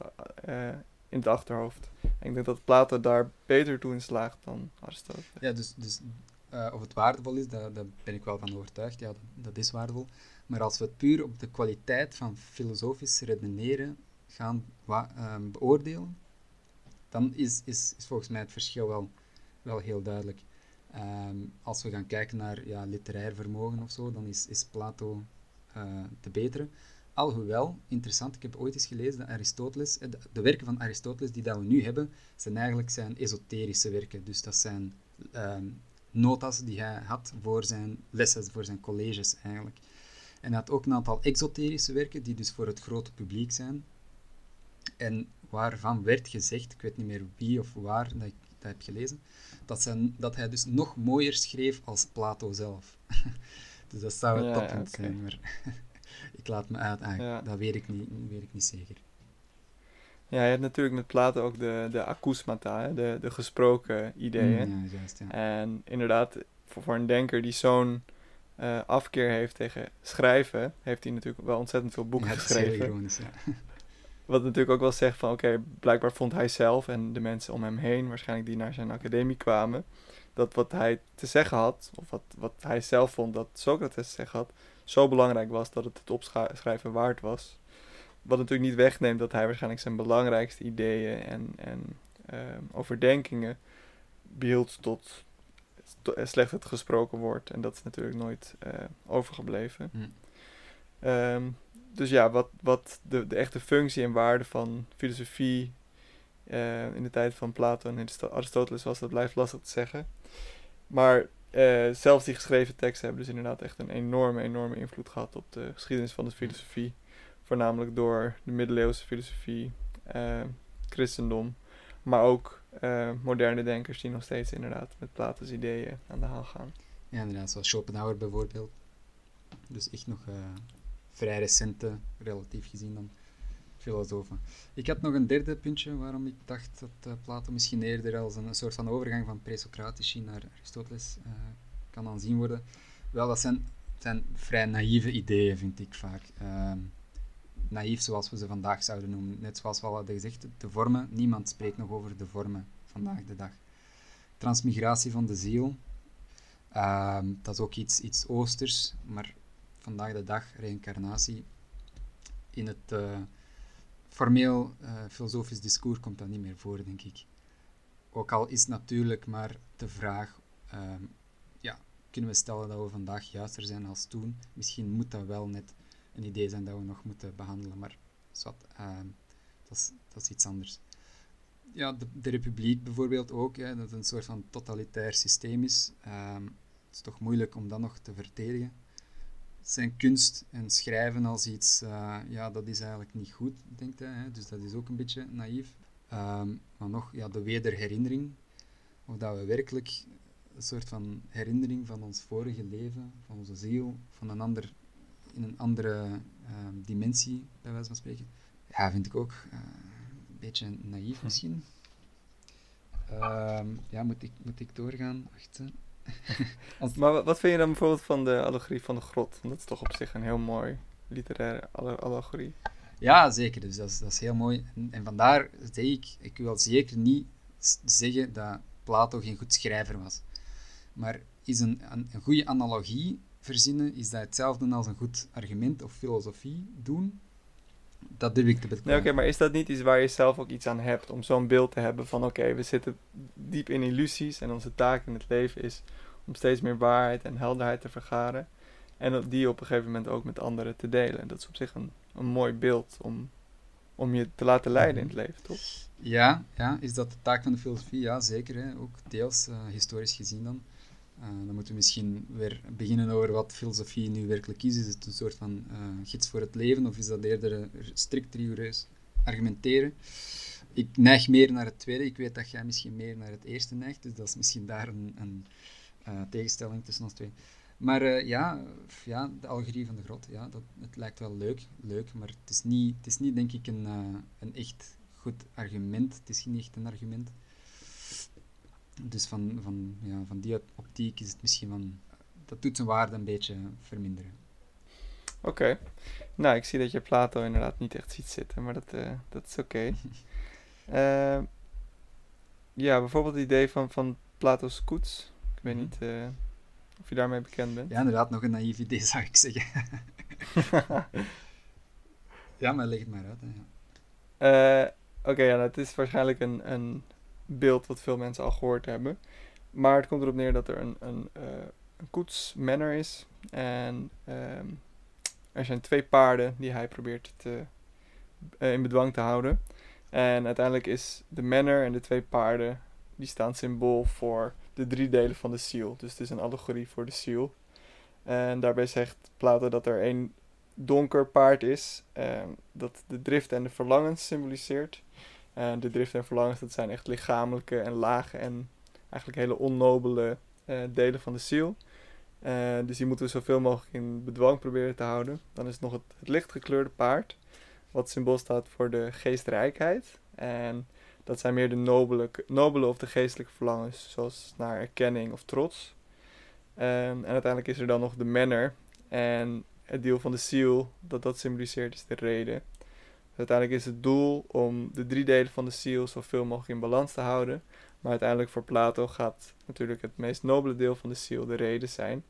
uh, in het achterhoofd. En ik denk dat Plato daar beter toe in slaagt dan Aristoteles. Ja, dus, dus uh, of het waardevol is, daar, daar ben ik wel van overtuigd. Ja, dat, dat, is waardevol. Maar als we het puur op de kwaliteit van filosofisch redeneren gaan um, beoordelen, dan is, is, is volgens mij het verschil wel, wel heel duidelijk. Um, als we gaan kijken naar ja, literair vermogen of zo, dan is, is Plato uh, de betere. Alhoewel, interessant, ik heb ooit eens gelezen dat Aristoteles, eh, de, de, werken van Aristoteles die dat we nu hebben, zijn eigenlijk zijn esoterische werken. Dus dat zijn um, notas die hij had voor zijn lessen, voor zijn colleges eigenlijk. En hij had ook een aantal exoterische werken, die dus voor het grote publiek zijn. En waarvan werd gezegd, ik weet niet meer wie of waar dat ik dat heb gelezen, dat, zijn, dat hij dus nog mooier schreef als Plato zelf. <laughs> dus dat zou het ja, toppunt zijn, maar <laughs> ik laat me uit. Ah, Dat weet ik, niet, weet ik niet zeker. Ja, je hebt natuurlijk met Plato ook de, de akousmata, de, de gesproken ideeën. Mm, ja, juist, ja. En inderdaad, voor, voor een denker die zo'n uh, afkeer heeft tegen schrijven, heeft hij natuurlijk wel ontzettend veel boeken ja, geschreven. Ironisch, ja. <laughs> Wat natuurlijk ook wel zegt van oké, blijkbaar vond hij zelf en de mensen om hem heen, waarschijnlijk die naar zijn academie kwamen, dat wat hij te zeggen had, of wat, wat hij zelf vond dat Socrates te zeggen had, zo belangrijk was dat het het opschrijven waard was. Wat natuurlijk niet wegneemt dat hij waarschijnlijk zijn belangrijkste ideeën en, en uh, overdenkingen behield tot, slecht het gesproken woord. En dat is natuurlijk nooit uh, overgebleven. Um, dus ja, wat, wat de, de echte functie en waarde van filosofie uh, in de tijd van Plato en Aristoteles was, dat blijft lastig te zeggen. Maar uh, zelfs die geschreven teksten hebben dus inderdaad echt een enorme, enorme invloed gehad op de geschiedenis van de filosofie. Voornamelijk door de middeleeuwse filosofie, uh, christendom, maar ook moderne denkers die nog steeds inderdaad met Plato's ideeën aan de haal gaan. Ja, inderdaad, zoals Schopenhauer bijvoorbeeld. Dus echt nog vrij recente, relatief gezien dan, filosofen. Ik had nog een derde puntje waarom ik dacht dat uh, Plato misschien eerder als een, soort van overgang van presocratici naar Aristoteles uh, kan aanzien worden. Wel, dat zijn, zijn vrij naïeve ideeën, vind ik vaak. Uh, naïef zoals we ze vandaag zouden noemen. Net zoals we al hadden gezegd, de vormen. Niemand spreekt nog over de vormen vandaag de dag. Transmigratie van de ziel. Ehm, dat is ook iets, iets oosters, maar vandaag de dag, reïncarnatie, in het uh, formeel uh, filosofisch discours komt dat niet meer voor, denk ik. Ook al is natuurlijk maar de vraag, uh, ja, kunnen we stellen dat we vandaag juister zijn als toen? Misschien moet dat wel net een idee zijn dat we nog moeten behandelen, maar ehm, dat, is, dat iets anders. Ja, de, de republiek bijvoorbeeld ook, dat een soort van totalitair systeem is. Ehm, het is toch moeilijk om dat nog te verdedigen zijn kunst en schrijven als iets, uh, ja, dat is eigenlijk niet goed, denkt hij. Hè? Dus dat is ook een beetje naïef. Um, maar nog, ja, de wederherinnering. Of dat we werkelijk een soort van herinnering van ons vorige leven, van onze ziel, van een ander, in een andere um, dimensie, bij wijze van spreken. Ja, vind ik ook uh, een beetje naïef hm. misschien. Um, ja, moet ik, moet ik doorgaan? Wacht, <laughs> maar wat vind je dan bijvoorbeeld van de allegorie van de grot? Want dat is toch op zich een heel mooi literaire allegorie. Ja, zeker. Dus dat is, dat is heel mooi. En, en vandaar zeg ik, ik wil zeker niet zeggen dat Plato geen goed schrijver was. Maar is een, een, een goede analogie verzinnen, is dat hetzelfde als een goed argument of filosofie doen? Dat durf ik te Nee, betwijfelen. oké, maar is dat niet iets waar je zelf ook iets aan hebt? Om zo'n beeld te hebben van, oké, we zitten diep in illusies en onze taak in het leven is om steeds meer waarheid en helderheid te vergaren. En die op een gegeven moment ook met anderen te delen. Dat is op zich een, een mooi beeld om, om je te laten leiden in het leven, toch? Ja, ja, is dat de taak van de filosofie? Ja, zeker. Hè. Ook deels, eh, historisch gezien dan. Eh, dan moeten we misschien weer beginnen over wat filosofie nu werkelijk is. Is het een soort van eh, gids voor het leven of is dat eerder eh, strikt rigoureus argumenteren? Ik neig meer naar het tweede. Ik weet dat jij misschien meer naar het eerste neigt, dus dat is misschien daar een, een tegenstelling tussen ons twee. Maar ja, ja, de allegorie van de grot, ja, dat, het lijkt wel leuk, leuk maar het is niet, het is niet denk ik een, een echt goed argument. Het is niet echt een argument. Dus van, van, ja, van die optiek is het misschien van... Dat doet zijn waarde een beetje verminderen. Oké. Nou, ik zie dat je Plato inderdaad niet echt ziet zitten, maar dat, eh, dat is oké. <laughs> Eh, ja, bijvoorbeeld het idee van, van Plato's koets. Ik weet Mhm. niet eh, of je daarmee bekend bent. Ja, inderdaad, nog een naïef idee zou ik zeggen. <laughs> ja, maar leg het maar uit. Hè, ja. Eh, Oké, ja, nou, het is waarschijnlijk een, een beeld wat veel mensen al gehoord hebben. Maar het komt erop neer dat er een, een, eh, een koetsmanner is. En ehm, er zijn twee paarden die hij probeert te, eh, in bedwang te houden. En uiteindelijk is de manner en de twee paarden, die staan symbool voor de drie delen van de ziel. Dus het is een allegorie voor de ziel. En daarbij zegt Plato dat er één donker paard is, ehm, dat de drift en de verlangens symboliseert. En de drift en verlangens, dat zijn echt lichamelijke en lage en eigenlijk hele onnobele eh, delen van de ziel. Eh, dus die moeten we zoveel mogelijk in bedwang proberen te houden. Dan is het nog het, het lichtgekleurde paard, wat symbool staat voor de geestrijkheid. En dat zijn meer de nobele, nobele of de geestelijke verlangens, zoals naar erkenning of trots. Ehm, en uiteindelijk is er dan nog de manner. En het deel van de ziel dat dat symboliseert is de reden. Uiteindelijk is het doel om de drie delen van de ziel zoveel mogelijk in balans te houden. Maar uiteindelijk voor Plato gaat natuurlijk het meest nobele deel van de ziel de reden zijn.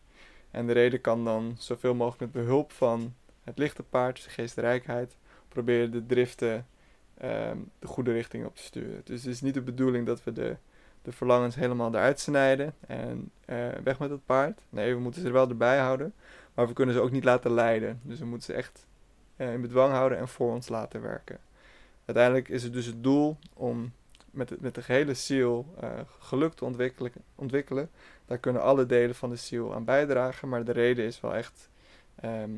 En de reden kan dan zoveel mogelijk met behulp van het lichte paard, dus de geestrijkheid, proberen de driften ehm, de goede richting op te sturen. Dus het is niet de bedoeling dat we de, de verlangens helemaal eruit snijden en eh, weg met het paard. Nee, we moeten ze er wel erbij houden. Maar we kunnen ze ook niet laten leiden. Dus we moeten ze echt in bedwang houden en voor ons laten werken. Uiteindelijk is het dus het doel om met, het, met de gehele ziel eh, geluk te ontwikkelen, ontwikkelen. Daar kunnen alle delen van de ziel aan bijdragen. Maar de reden is wel echt ehm,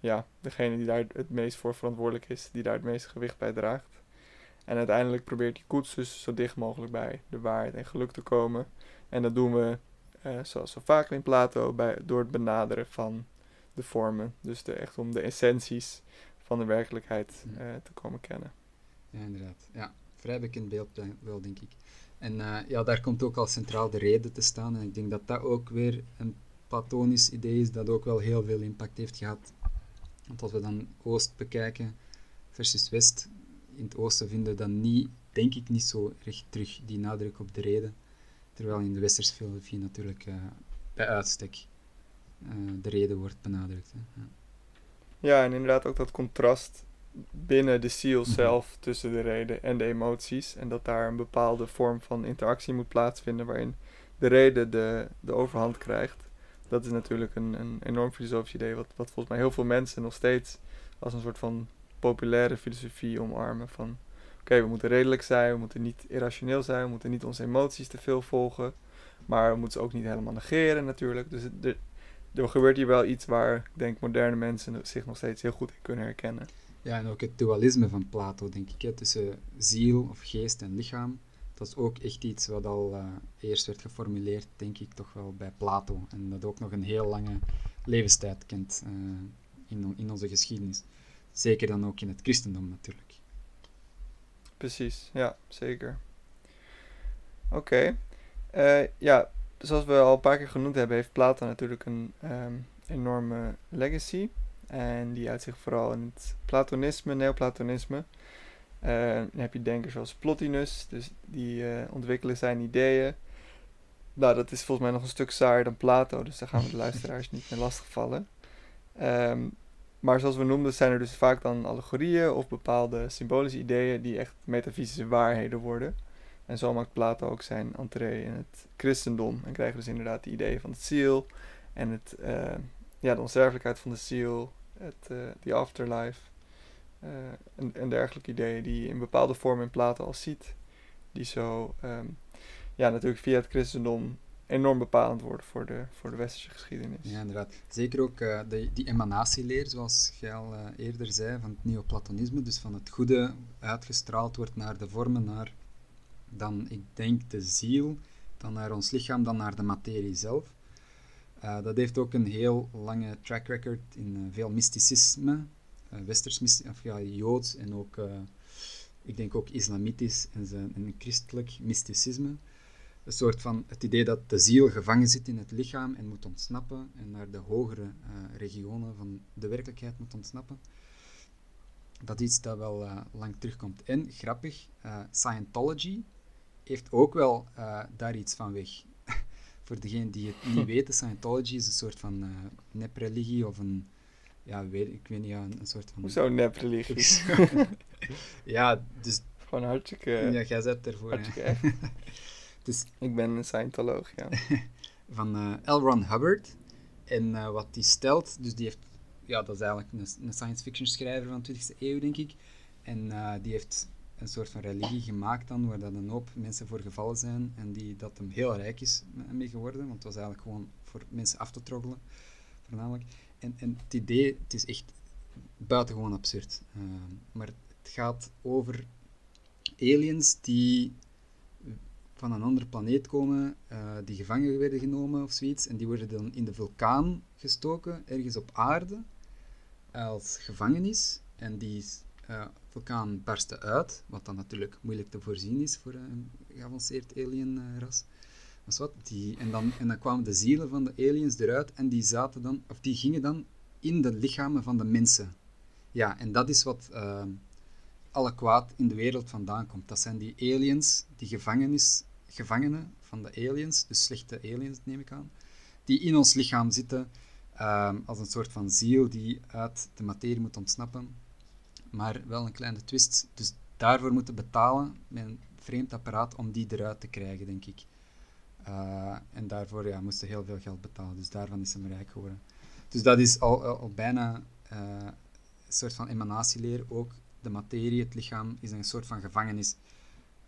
ja, degene die daar het meest voor verantwoordelijk is. Die daar het meeste gewicht bij draagt. En uiteindelijk probeert die koets dus zo dicht mogelijk bij de waarheid en geluk te komen. En dat doen we eh, zoals zo vaak in Plato, bij, door het benaderen van de vormen. Dus de, echt om de essenties van de werkelijkheid eh, te komen kennen. Ja, inderdaad. Ja, vrij bekend beeld wel, denk ik. En eh, ja, daar komt ook al centraal de reden te staan. En ik denk dat dat ook weer een platonisch idee is dat ook wel heel veel impact heeft gehad. Want als we dan Oost bekijken versus West, in het Oosten vinden we dan niet, denk ik, niet zo recht terug die nadruk op de reden. Terwijl in de Westerse filosofie natuurlijk eh, bij uitstek de reden wordt benadrukt. Hè. Ja. Ja, en inderdaad ook dat contrast binnen de ziel zelf tussen de reden en de emoties. En dat daar een bepaalde vorm van interactie moet plaatsvinden waarin de reden de, de overhand krijgt. Dat is natuurlijk een, een enorm filosofisch idee wat, wat volgens mij heel veel mensen nog steeds als een soort van populaire filosofie omarmen. Van oké, we moeten redelijk zijn, we moeten niet irrationeel zijn, we moeten niet onze emoties te veel volgen. Maar we moeten ze ook niet helemaal negeren natuurlijk. Dus het- er, gebeurt hier wel iets waar ik denk moderne mensen zich nog steeds heel goed in kunnen herkennen. Ja, en ook het dualisme van Plato, denk ik, hè, tussen ziel of geest en lichaam. Dat is ook echt iets wat al eh, eerst werd geformuleerd, denk ik, toch wel bij Plato. En dat ook nog een heel lange levenstijd kent eh, in, in onze geschiedenis. Zeker dan ook in het christendom natuurlijk. Precies, ja, zeker. Oké. Eh, ja, zoals we al een paar keer genoemd hebben, heeft Plato natuurlijk een ehm, enorme legacy. En die uitzicht vooral in het Platonisme, Neoplatonisme. Uh, dan heb je denkers zoals Plotinus, dus die uh, ontwikkelen zijn ideeën. Nou, dat is volgens mij nog een stuk saaier dan Plato, dus daar gaan we de <laughs> luisteraars niet mee lastigvallen. Um, maar zoals we noemden, zijn er dus vaak dan allegorieën of bepaalde symbolische ideeën die echt metafysische waarheden worden. En zo maakt Plato ook zijn entree in het christendom. En krijgen dus inderdaad de ideeën van het ziel en het, uh, ja, de onsterfelijkheid van de ziel, het, uh, the afterlife uh, en, en, dergelijke ideeën die je in bepaalde vorm in Plato al ziet. Die zo, um, ja, natuurlijk via het christendom enorm bepalend worden voor de, voor de westerse geschiedenis. Ja, inderdaad. Zeker ook uh, de, die emanatieleer, zoals jij al eerder zei, van het neoplatonisme, dus van het goede uitgestraald wordt naar de vormen, naar dan, ik denk, de ziel, dan naar ons lichaam, dan naar de materie zelf. Uh, dat heeft ook een heel lange track record in veel mysticisme, westers of ja, joods en ook, ik denk ook islamitisch en, en christelijk mysticisme een soort van het idee dat de ziel gevangen zit in het lichaam en moet ontsnappen en naar de hogere regionen van de werkelijkheid moet ontsnappen. Dat is iets dat wel lang terugkomt. En grappig, Scientology heeft ook wel daar iets van weg. <laughs> Voor degenen die het niet <laughs> weten, Scientology is een soort van nepreligie of een, ja, weet, ik weet niet, ja, een, soort van... Hoezo nepreligie? <laughs> ja, dus... Gewoon hartstikke... Ja, jij zet ervoor. Hartstikke echt. Dus ik ben een Scientoloog, ja. van uh, L. Ron Hubbard. En uh, wat die stelt, dus die heeft, ja, dat is eigenlijk een, een science fiction schrijver van de 20e eeuw, denk ik. En uh, die heeft een soort van religie gemaakt dan, waar dat een hoop mensen voor gevallen zijn en die, dat hem heel rijk is mee geworden, want het was eigenlijk gewoon voor mensen af te troggelen, voornamelijk. En, en het idee, het is echt buitengewoon absurd. maar het gaat over aliens die van een andere planeet komen, uh, die gevangen werden genomen of zoiets. En die worden dan in de vulkaan gestoken, ergens op aarde, als gevangenis. En die uh, vulkaan barstte uit, wat dan natuurlijk moeilijk te voorzien is voor een geavanceerd alienras. Wat, die, en, dan, en dan kwamen de zielen van de aliens eruit en die, zaten dan, of die gingen dan in de lichamen van de mensen. Ja, en dat is wat uh, alle kwaad in de wereld vandaan komt. Dat zijn die aliens, die gevangenis, gevangenen van de aliens, dus slechte aliens neem ik aan, die in ons lichaam zitten ehm, als een soort van ziel die uit de materie moet ontsnappen. Maar wel een kleine twist, dus daarvoor moeten betalen met een vreemd apparaat om die eruit te krijgen, denk ik. Uh, en daarvoor ja, moesten heel veel geld betalen, dus daarvan is hem rijk geworden. Dus dat is al, al, bijna uh, een soort van emanatieleer. Ook de materie, het lichaam, is een soort van gevangenis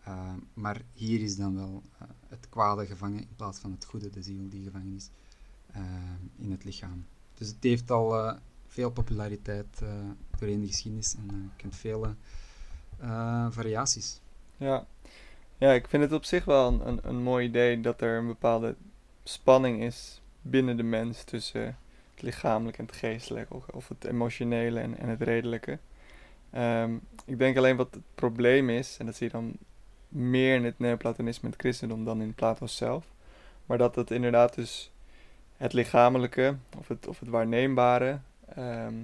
uh, maar hier is dan wel het kwade gevangen in plaats van het goede, de ziel die gevangen is in het lichaam. Dus het heeft al veel populariteit doorheen de geschiedenis en je kent vele variaties. Ja. ja, ik vind het op zich wel een, een, mooi idee dat er een bepaalde spanning is binnen de mens tussen het lichamelijke en het geestelijke, of, het emotionele en, en het redelijke. Um, ik denk alleen wat het probleem is, en dat zie je dan meer in het neoplatonisme en het christendom dan in Plato zelf. Maar dat het inderdaad dus het lichamelijke of het, of het waarneembare, ehm,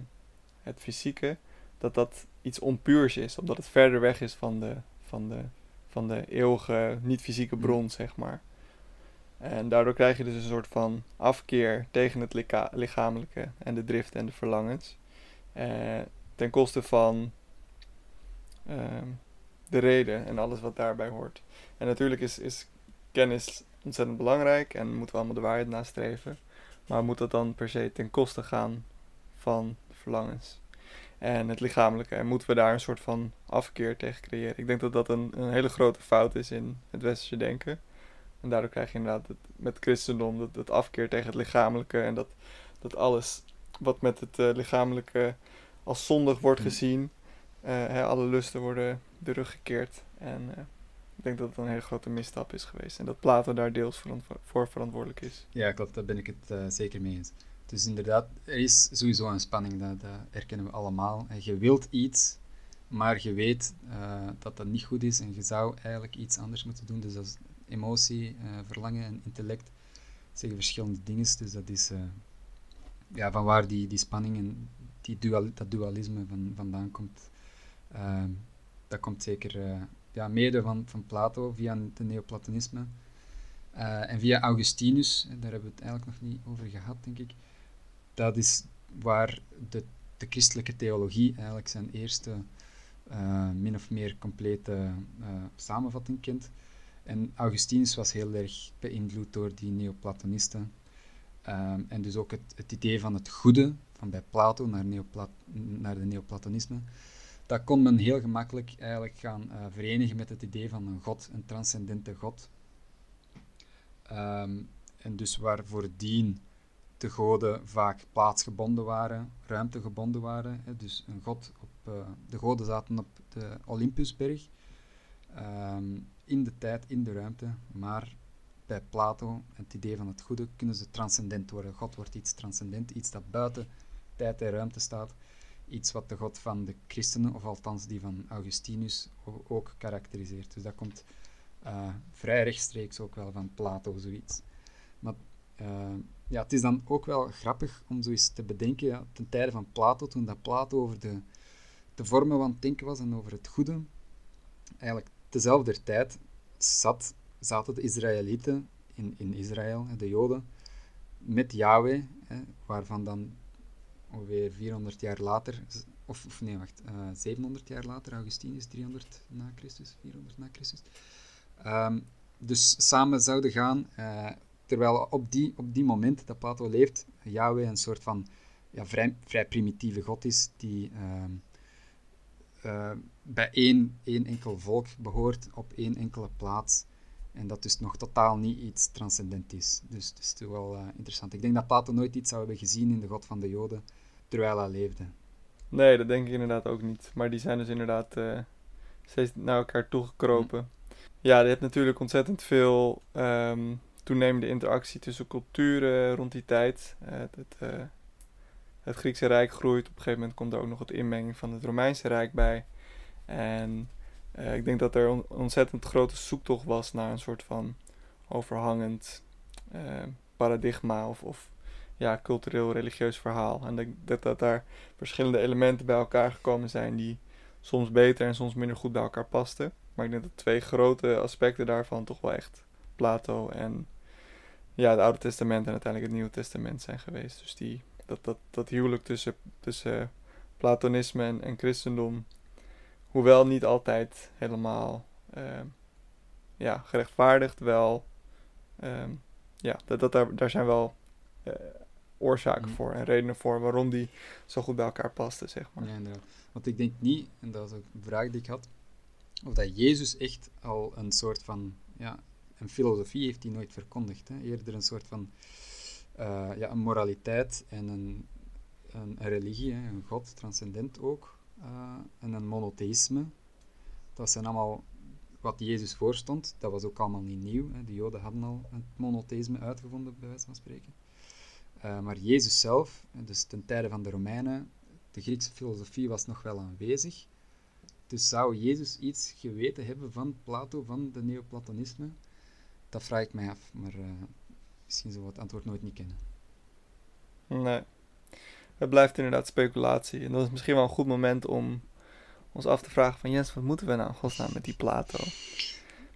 het fysieke, dat dat iets onpuurs is, omdat het verder weg is van de, van de, van de eeuwige, niet-fysieke mm. bron, zeg maar. En daardoor krijg je dus een soort van afkeer tegen het lichamelijke en de driften en de verlangens. Eh, ten koste van ehm, de reden en alles wat daarbij hoort. En natuurlijk is, is kennis ontzettend belangrijk en moeten we allemaal de waarheid nastreven. Maar moet dat dan per se ten koste gaan van verlangens en het lichamelijke? En moeten we daar een soort van afkeer tegen creëren? Ik denk dat dat een, een hele grote fout is in het westerse denken. En daardoor krijg je inderdaad het, met christendom dat, dat afkeer tegen het lichamelijke en dat, dat alles wat met het uh, lichamelijke als zondig wordt mm. gezien, uh, hè, alle lusten worden de rug gekeerd. En uh, ik denk dat het een hele grote misstap is geweest. En dat Plato daar deels voor verantwoordelijk is. Ja, klopt. Daar ben ik het zeker mee eens. Dus inderdaad, er is sowieso een spanning, dat, dat erkennen we allemaal. Je wilt iets, maar je weet uh, dat dat niet goed is en je zou eigenlijk iets anders moeten doen. Dus dat is emotie, verlangen en intellect zeggen verschillende dingen. Dus dat is ja, van waar die, die spanning en die dual, dat dualisme van, vandaan komt. Dat komt zeker uh, ja, mede van, van Plato via het neoplatonisme. Uh, en via Augustinus, daar hebben we het eigenlijk nog niet over gehad, denk ik. Dat is waar de, de christelijke theologie eigenlijk zijn eerste uh, min of meer complete samenvatting kent. En Augustinus was heel erg beïnvloed door die neoplatonisten. Um, en dus ook het, het, idee van het goede, van bij Plato naar, neoplat naar de neoplatonisme, dat kon men heel gemakkelijk eigenlijk gaan uh, verenigen met het idee van een god, een transcendente god. Um, en dus waar voordien de goden vaak plaatsgebonden waren, ruimtegebonden waren. Hè, dus een god op, uh, de goden zaten op de Olympusberg, um, in de tijd, in de ruimte, maar bij Plato, het idee van het goede, kunnen ze transcendent worden. God wordt iets transcendent, iets dat buiten tijd en ruimte staat. Iets wat de God van de christenen, of althans die van Augustinus, ook karakteriseert. Dus dat komt uh, vrij rechtstreeks ook wel van Plato, zoiets. Maar uh, ja, het is dan ook wel grappig om zoiets te bedenken, ja, ten tijde van Plato, toen dat Plato over de, de vormen van het denken was en over het goede, eigenlijk tezelfde tijd zat zaten de Israëlieten in, in Israël, de Joden, met Yahweh, hè, waarvan dan ongeveer 400 jaar later, of, of nee, wacht, uh, eh, 700 jaar later, Augustinus, 300 na Christus, 400 na Christus. Um, dus samen zouden gaan, uh, terwijl op die, op die moment dat Plato leeft, Yahweh een soort van ja, vrij, vrij primitieve god is, die uh, uh, bij één, één enkel volk behoort, op één enkele plaats. En dat dus nog totaal niet iets transcendent is. Dus het is toch wel uh, interessant. Ik denk dat Plato nooit iets zou hebben gezien in de God van de Joden terwijl hij leefde. Nee, dat denk ik inderdaad ook niet. Maar die zijn dus inderdaad uh, steeds naar elkaar toegekropen. Mm. Ja, je hebt natuurlijk ontzettend veel um, toenemende interactie tussen culturen rond die tijd. Uh, het, het Griekse Rijk groeit. Op een gegeven moment komt er ook nog wat inmenging van het Romeinse Rijk bij. En uh, ik denk dat er een ontzettend grote zoektocht was naar een soort van overhangend paradigma of, of ja, cultureel-religieus verhaal. En dat, dat, dat daar verschillende elementen bij elkaar gekomen zijn die soms beter en soms minder goed bij elkaar pasten. Maar ik denk dat twee grote aspecten daarvan toch wel echt Plato en ja, het Oude Testament en uiteindelijk het Nieuwe Testament zijn geweest. Dus die, dat, dat, dat huwelijk tussen, tussen Platonisme en, en christendom hoewel niet altijd helemaal uh, ja, gerechtvaardigd, wel, uh, ja, dat, dat, daar, daar zijn wel uh, oorzaken mm. voor en redenen voor waarom die zo goed bij elkaar pasten, zeg maar. Ja, inderdaad. Want ik denk niet, en dat is ook een vraag die ik had, of dat Jezus echt al een soort van, ja, een filosofie heeft die nooit verkondigd. Hè? Eerder een soort van, uh, ja, een moraliteit en een, een, religie, een God, transcendent ook, uh, en een monotheïsme. Dat zijn allemaal wat Jezus voorstond. Dat was ook allemaal niet nieuw. Hè. De Joden hadden al het monotheïsme uitgevonden, bij wijze van spreken. Uh, maar Jezus zelf, dus ten tijde van de Romeinen, de Griekse filosofie was nog wel aanwezig. Dus zou Jezus iets geweten hebben van Plato, van de Neoplatonisme? Dat vraag ik mij af, maar uh, misschien zullen we het antwoord nooit niet kennen. Nee het blijft inderdaad speculatie. En dat is misschien wel een goed moment om ons af te vragen van Jens, wat moeten we nou in godsnaam met die Plato?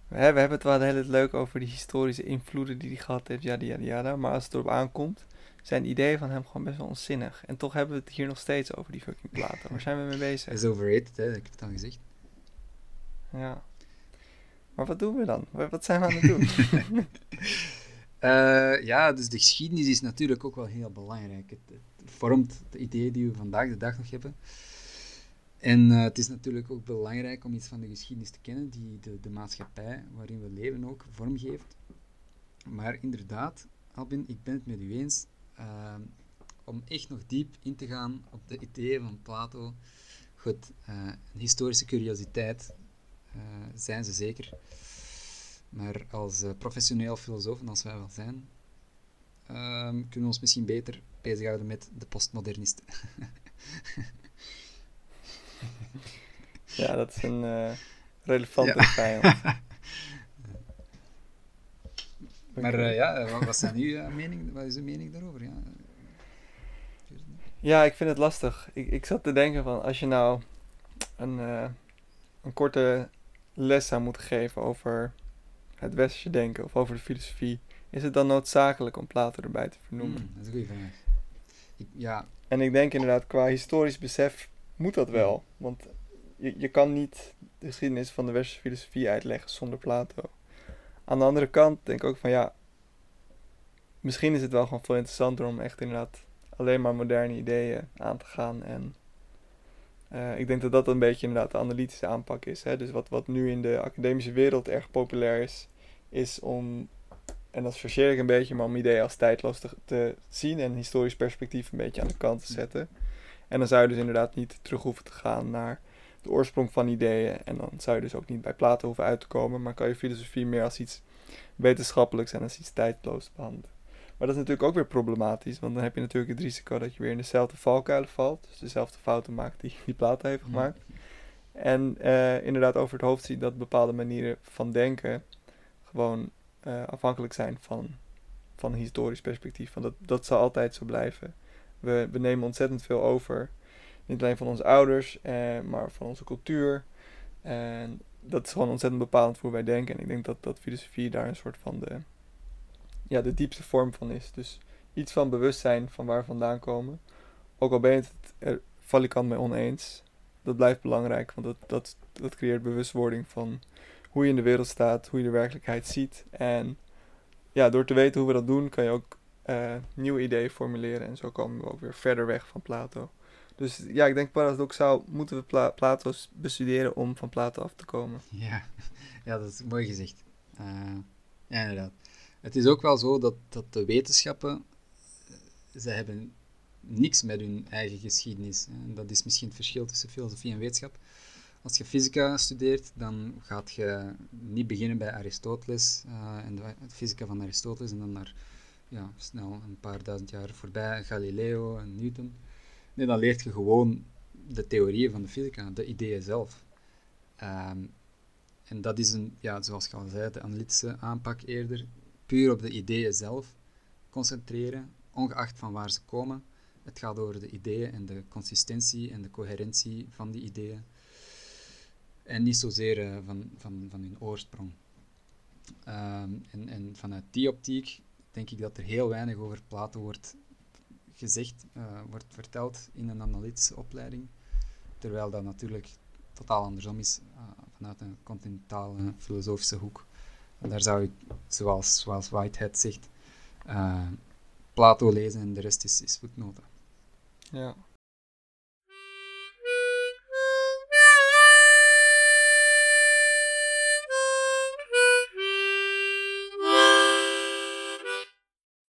We hebben, het wel tijd leuk over die historische invloeden die hij gehad heeft, ja, ja, ja, maar als het erop aankomt, zijn ideeën van hem gewoon best wel onzinnig. En toch hebben we het hier nog steeds over die fucking Plato. Waar zijn we mee bezig? Hij is overrated, hè? ik heb het al gezegd. Ja. Maar wat doen we dan? Wat zijn we aan het doen? uh, <laughs> ja, dus de geschiedenis is natuurlijk ook wel heel belangrijk. Het, vormt de ideeën die we vandaag de dag nog hebben. En uh, het is natuurlijk ook belangrijk om iets van de geschiedenis te kennen, die de, de maatschappij waarin we leven ook vormgeeft. Maar inderdaad, Albin, ik ben het met u eens. Uh, om echt nog diep in te gaan op de ideeën van Plato. Goed, een historische curiositeit zijn ze zeker. Maar als professioneel filosofen, als wij wel zijn, um, kunnen we ons misschien beter bezighouden met de postmodernisten. <laughs> ja, dat is een uh, relevante ja. vijand. <laughs> maar uh, ja, wat, wat, zijn uw, uh, mening, wat is uw mening daarover? Ja. Ja, ik vind het lastig. Ik, ik zat te denken van als je nou een, eh, een korte les zou moeten geven over het westerse denken of over de filosofie, is het dan noodzakelijk om Plato erbij te vernoemen? Hmm, dat is een goede vraag. Ja, En ik denk inderdaad, qua historisch besef moet dat wel. Want je, je kan niet de geschiedenis van de westerse filosofie uitleggen zonder Plato. Aan de andere kant denk ik ook van ja, misschien is het wel gewoon veel interessanter om echt inderdaad alleen maar moderne ideeën aan te gaan. En eh, ik denk dat dat een beetje inderdaad de analytische aanpak is. Hè? Dus wat, wat nu in de academische wereld erg populair is, is om, en dat chargeer ik een beetje, maar om ideeën als tijdloos te, zien en historisch perspectief een beetje aan de kant te zetten. En dan zou je dus inderdaad niet terug hoeven te gaan naar de oorsprong van ideeën. En dan zou je dus ook niet bij Plato hoeven uit te komen, maar kan je filosofie meer als iets wetenschappelijks en als iets tijdloos behandelen. Maar dat is natuurlijk ook weer problematisch, want dan heb je natuurlijk het risico dat je weer in dezelfde valkuilen valt. Dus dezelfde fouten maakt die, die Plato heeft gemaakt. En eh, inderdaad over het hoofd ziet dat bepaalde manieren van denken gewoon eh, afhankelijk zijn van, van een historisch perspectief. Want dat, dat zal altijd zo blijven. We, we nemen ontzettend veel over. Niet alleen van onze ouders, eh, maar van onze cultuur. En dat is gewoon ontzettend bepalend voor hoe wij denken. En ik denk dat, dat filosofie daar een soort van de, ja, de diepste vorm van is. Dus iets van bewustzijn van waar we vandaan komen. Ook al ben je het er valikant mee oneens. Dat blijft belangrijk, want dat, dat, dat creëert bewustwording van hoe je in de wereld staat, hoe je de werkelijkheid ziet. En ja, door te weten hoe we dat doen, kan je ook eh, nieuwe ideeën formuleren. En zo komen we ook weer verder weg van Plato. Dus ja, ik denk paradoxaal moeten we Pla Plato bestuderen om van Plato af te komen. Ja, <laughs> ja dat is mooi gezegd. Uh, ja, inderdaad. Het is ook wel zo dat, dat de wetenschappen, ze hebben niks met hun eigen geschiedenis. En dat is misschien het verschil tussen filosofie en wetenschap. Als je fysica studeert, dan gaat je niet beginnen bij Aristoteles uh, en de fysica van Aristoteles en dan naar ja, snel een paar duizend jaar voorbij Galileo en Newton. Nee, dan leert je gewoon de theorieën van de fysica, de ideeën zelf. Um, en dat is een, ja, zoals je al zei, de analytische aanpak eerder, puur op de ideeën zelf concentreren, ongeacht van waar ze komen. Het gaat over de ideeën en de consistentie en de coherentie van die ideeën. En niet zozeer uh, van, van, van hun oorsprong. Um, en, en vanuit die optiek denk ik dat er heel weinig over Plato wordt gezegd, uh, wordt verteld in een analytische opleiding. Terwijl dat natuurlijk totaal andersom is uh, vanuit een continentale filosofische hoek. Daar zou ik, zoals, zoals Whitehead zegt, uh, Plato lezen en de rest is, is voetnoten. Ja.